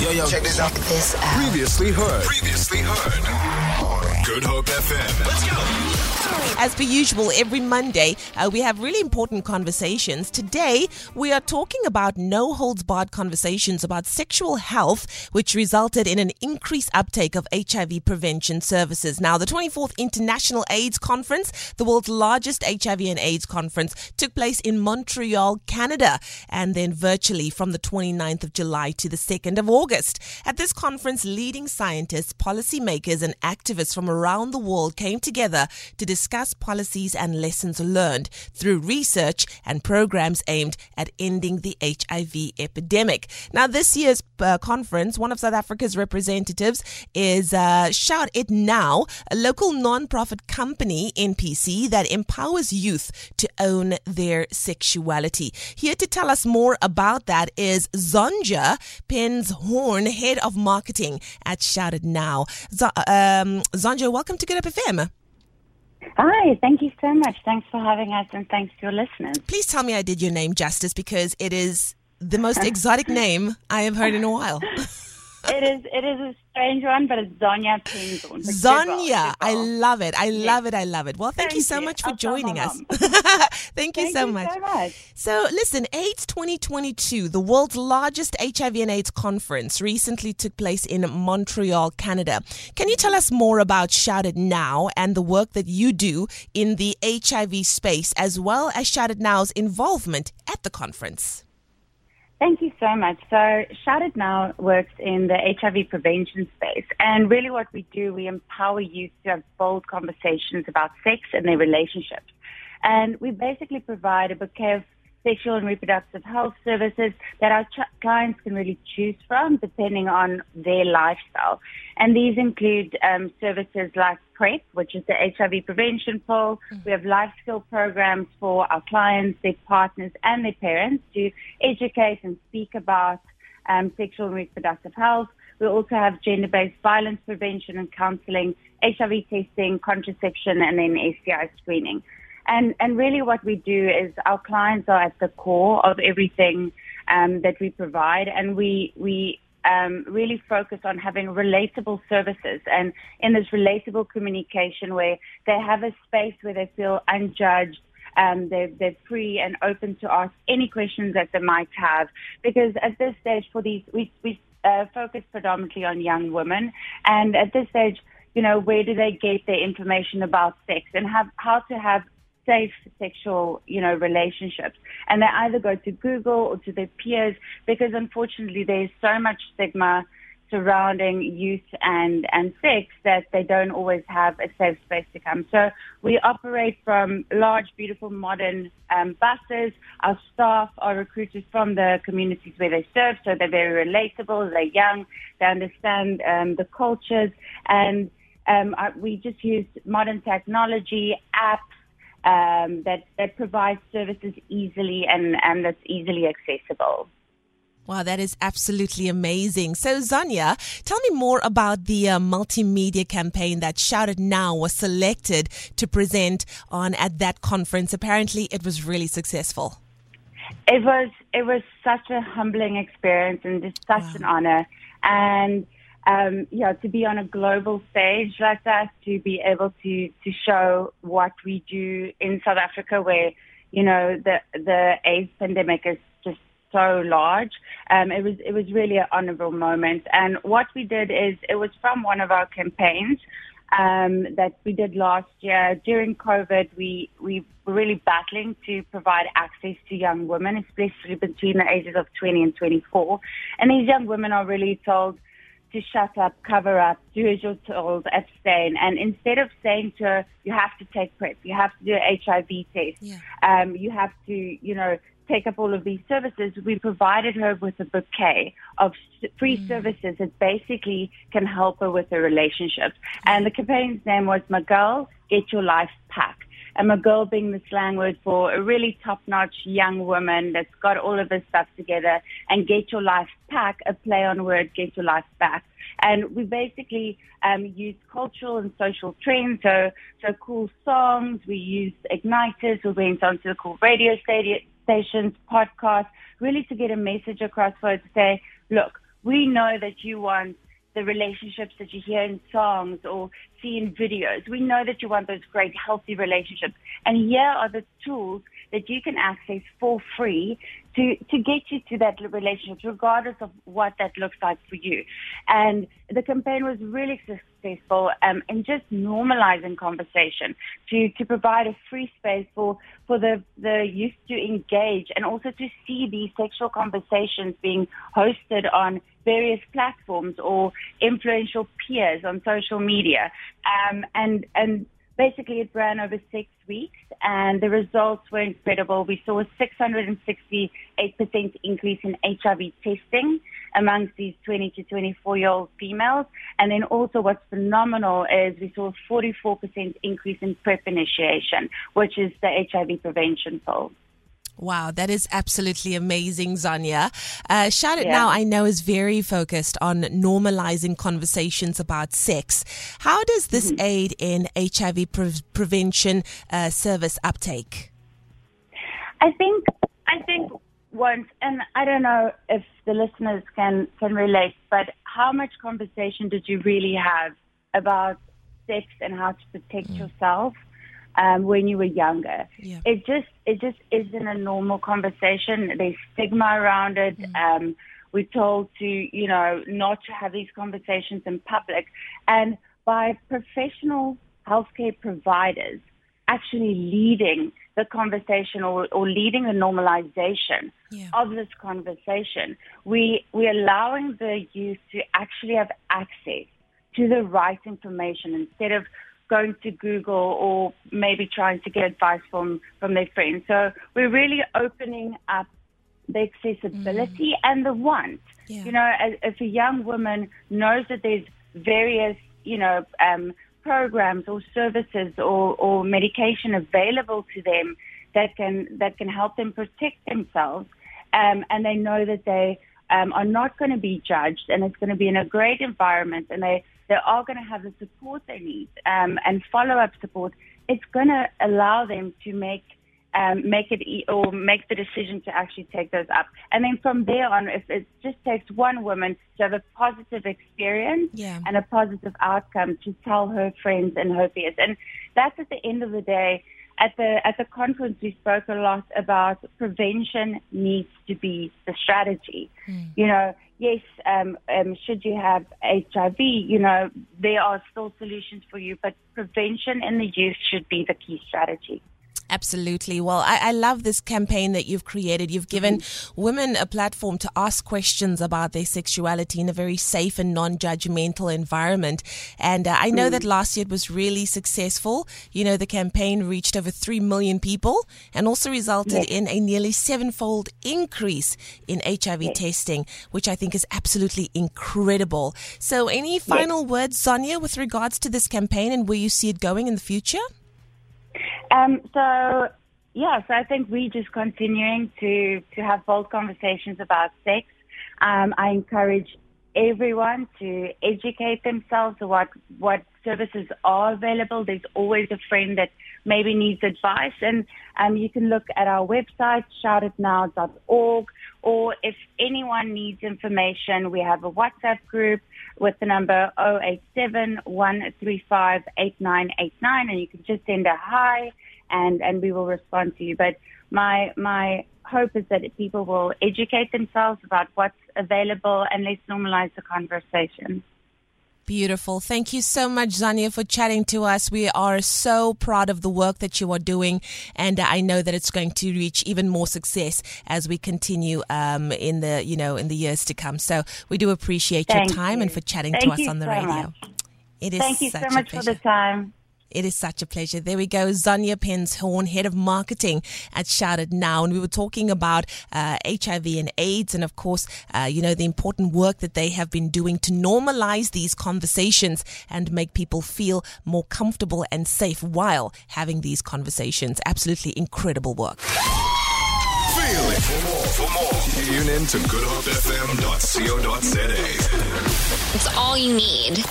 Yo, yo, check this out. This out. Previously heard. Previously heard. Good Hope FM. Let's go. As per usual, every Monday uh, we have really important conversations. Today we are talking about no holds barred conversations about sexual health, which resulted in an increased uptake of HIV prevention services. Now, the 24th International AIDS Conference, the world's largest HIV and AIDS conference, took place in Montreal, Canada, and then virtually from the 29th of July to the 2nd of August. At this conference, leading scientists, policymakers, and activists from around the world came together to discuss policies and lessons learned through research and programs aimed at ending the HIV epidemic. Now, this year's uh, conference, one of South Africa's representatives is uh, Shout It Now, a local non-profit company, NPC, that empowers youth to own their sexuality. Here to tell us more about that is Zonja Penzhorn, Head of Marketing at Shout It Now. Z- um, Zonja, welcome to Good Hope FM. Hi, thank you so much. Thanks for having us and thanks to your listeners. Please tell me I did your name justice because it is the most exotic name I have heard in a while. it is it is a strange one, but it's Zonja Penzhorn. Zonja, I love it. I love it. I love it. Well, thank, thank you so much for I'll joining us. thank you, thank so, you much. so much. So, listen, AIDS 2022, the world's largest HIV and AIDS conference, recently took place in Montreal, Canada. Can you tell us more about Shout It Now and the work that you do in the HIV space, as well as Shout It Now's involvement at the conference? Thank you so much. Shout It Now works in the HIV prevention space. And really what we do, we empower youth to have bold conversations about sex and their relationships. And we basically provide a bouquet of sexual and reproductive health services that our ch- clients can really choose from depending on their lifestyle. And these include um, services like PrEP, which is the HIV prevention pill. Mm-hmm. We have life skill programs for our clients, their partners, and their parents to educate and speak about um, sexual and reproductive health. We also have gender-based violence prevention and counseling, HIV testing, contraception, and then STI screening. And, and really what we do is our clients are at the core of everything um, that we provide and we, we um, really focus on having relatable services and in this relatable communication where they have a space where they feel unjudged, um, they're, they're free and open to ask any questions that they might have. Because at this stage, for these, we, we uh, focus predominantly on young women, and at this stage, you know, where do they get their information about sex and have how to have safe sexual, you know, relationships. And they either go to Google or to their peers because unfortunately there's so much stigma surrounding youth and, and sex that they don't always have a safe space to come. So we operate from large, beautiful, modern um, buses. Our staff are recruited from the communities where they serve, so they're very relatable, they're young, they understand um, the cultures, and um, we just use modern technology, apps, um, that, that provides services easily and, and that's easily accessible. Wow, that is absolutely amazing. So, Zonja, tell me more about the uh, multimedia campaign that Shout It Now was selected to present on at that conference. Apparently, it was really successful. It was it was such a humbling experience and just such wow. an honor. And um, yeah, to be on a global stage like that, to be able to, to show what we do in South Africa where, you know, the, the AIDS pandemic is just so large. Um, it was, it was really an honorable moment. And what we did is it was from one of our campaigns, um, that we did last year during COVID. We, we were really battling to provide access to young women, especially between the ages of 20 and 24. And these young women are really told, to shut up, cover up, do as you're told, abstain. And instead of saying to her, you have to take PrEP, you have to do an HIV test, yeah. um, you have to, you know, take up all of these services, we provided her with a bouquet of free mm. services that basically can help her with her relationships. And the campaign's name was Miguel, Get Your Life Back. a girl being the slang word for a really top-notch young woman that's got all of this stuff together and get your life back, a play on word, get your life back. And we basically um, use cultural and social trends, so so cool songs. We use igniters. We went onto the cool radio stations, podcasts, really to get a message across for her to say, look, we know that you want the relationships that you hear in songs or see in videos. We know that you want those great, healthy relationships. And here are the tools that you can access for free to, to get you to that relationship, regardless of what that looks like for you. And the campaign was really successful um, in just normalizing conversation to, to provide a free space for, for the, the youth to engage and also to see these sexual conversations being hosted on various platforms or influential peers on social media. Um, and, and basically it ran over six weeks and the results were incredible. We saw a 668% increase in HIV testing amongst these 20 to 24 year old females. And then also what's phenomenal is we saw a 44% increase in PrEP initiation, which is the HIV prevention pill. Wow, that is absolutely amazing, Zanya. Uh, Shout It yeah. Now, I know, is very focused on normalizing conversations about sex. How does this mm-hmm. aid in HIV pre- prevention uh, service uptake? I think, I think once, and I don't know if the listeners can, can relate, but how much conversation did you really have about sex and how to protect mm. yourself? Um, when you were younger. Yeah. It just it just isn't a normal conversation. There's stigma around it. Mm. Um, we're told to you know not to have these conversations in public, and by professional healthcare providers actually leading the conversation or, or leading the normalization yeah. of this conversation, we we're allowing the youth to actually have access to the right information instead of going to Google or maybe trying to get advice from, from their friends. So we're really opening up the accessibility mm. and the want. Yeah. You know, if a young woman knows that there's various, you know, um, programs or services or, or medication available to them that can that can help them protect themselves, um, and they know that they um, are not going to be judged, and it's going to be in a great environment, and they they are going to have the support they need um, and follow-up support. It's going to allow them to make um, make it e- or make the decision to actually take those up. And then from there on, if it just takes one woman to have a positive experience yeah. and a positive outcome to tell her friends and her peers. And that's at the end of the day. At the at the conference, we spoke a lot about prevention needs to be the strategy. Mm. You know, yes, um, um, should you have HIV, you know, there are still solutions for you, but prevention in the youth should be the key strategy. Absolutely. Well, I, I, love this campaign that you've created. You've given mm-hmm. women a platform to ask questions about their sexuality in a very safe and non judgmental environment. And uh, I know mm. that last year it was really successful. You know, the campaign reached over 3 million people and also resulted yes. in a nearly sevenfold increase in HIV yes. testing, which I think is absolutely incredible. So, any final yes. words, Sonia, with regards to this campaign and where you see it going in the future? Um, so yeah, so I think we're just continuing to to have bold conversations about sex. Um, I encourage everyone to educate themselves what what services are available. There's always a friend that maybe needs advice, and um, you can look at our website shoutitnow.org. Or if anyone needs information, we have a WhatsApp group with the number 087 and you can just send a hi and, and we will respond to you. But my, my hope is that people will educate themselves about what's available and let's normalize the conversation. Beautiful. Thank you so much, Zania, for chatting to us. We are so proud of the work that you are doing, and I know that it's going to reach even more success as we continue um, in the you know in the years to come. So we do appreciate Thank your time you. and for chatting Thank to us on the so radio. Much. It is Thank you so much for the time. It is such a pleasure. There we go. Zanya Penzhorn, head of marketing at Shout It Now. And we were talking about uh, HIV and AIDS and, of course, uh, you know, the important work that they have been doing to normalize these conversations and make people feel more comfortable and safe while having these conversations. Absolutely incredible work. Feel it. For more, for more, tune in to goodhopefm.co.za. It's all you need.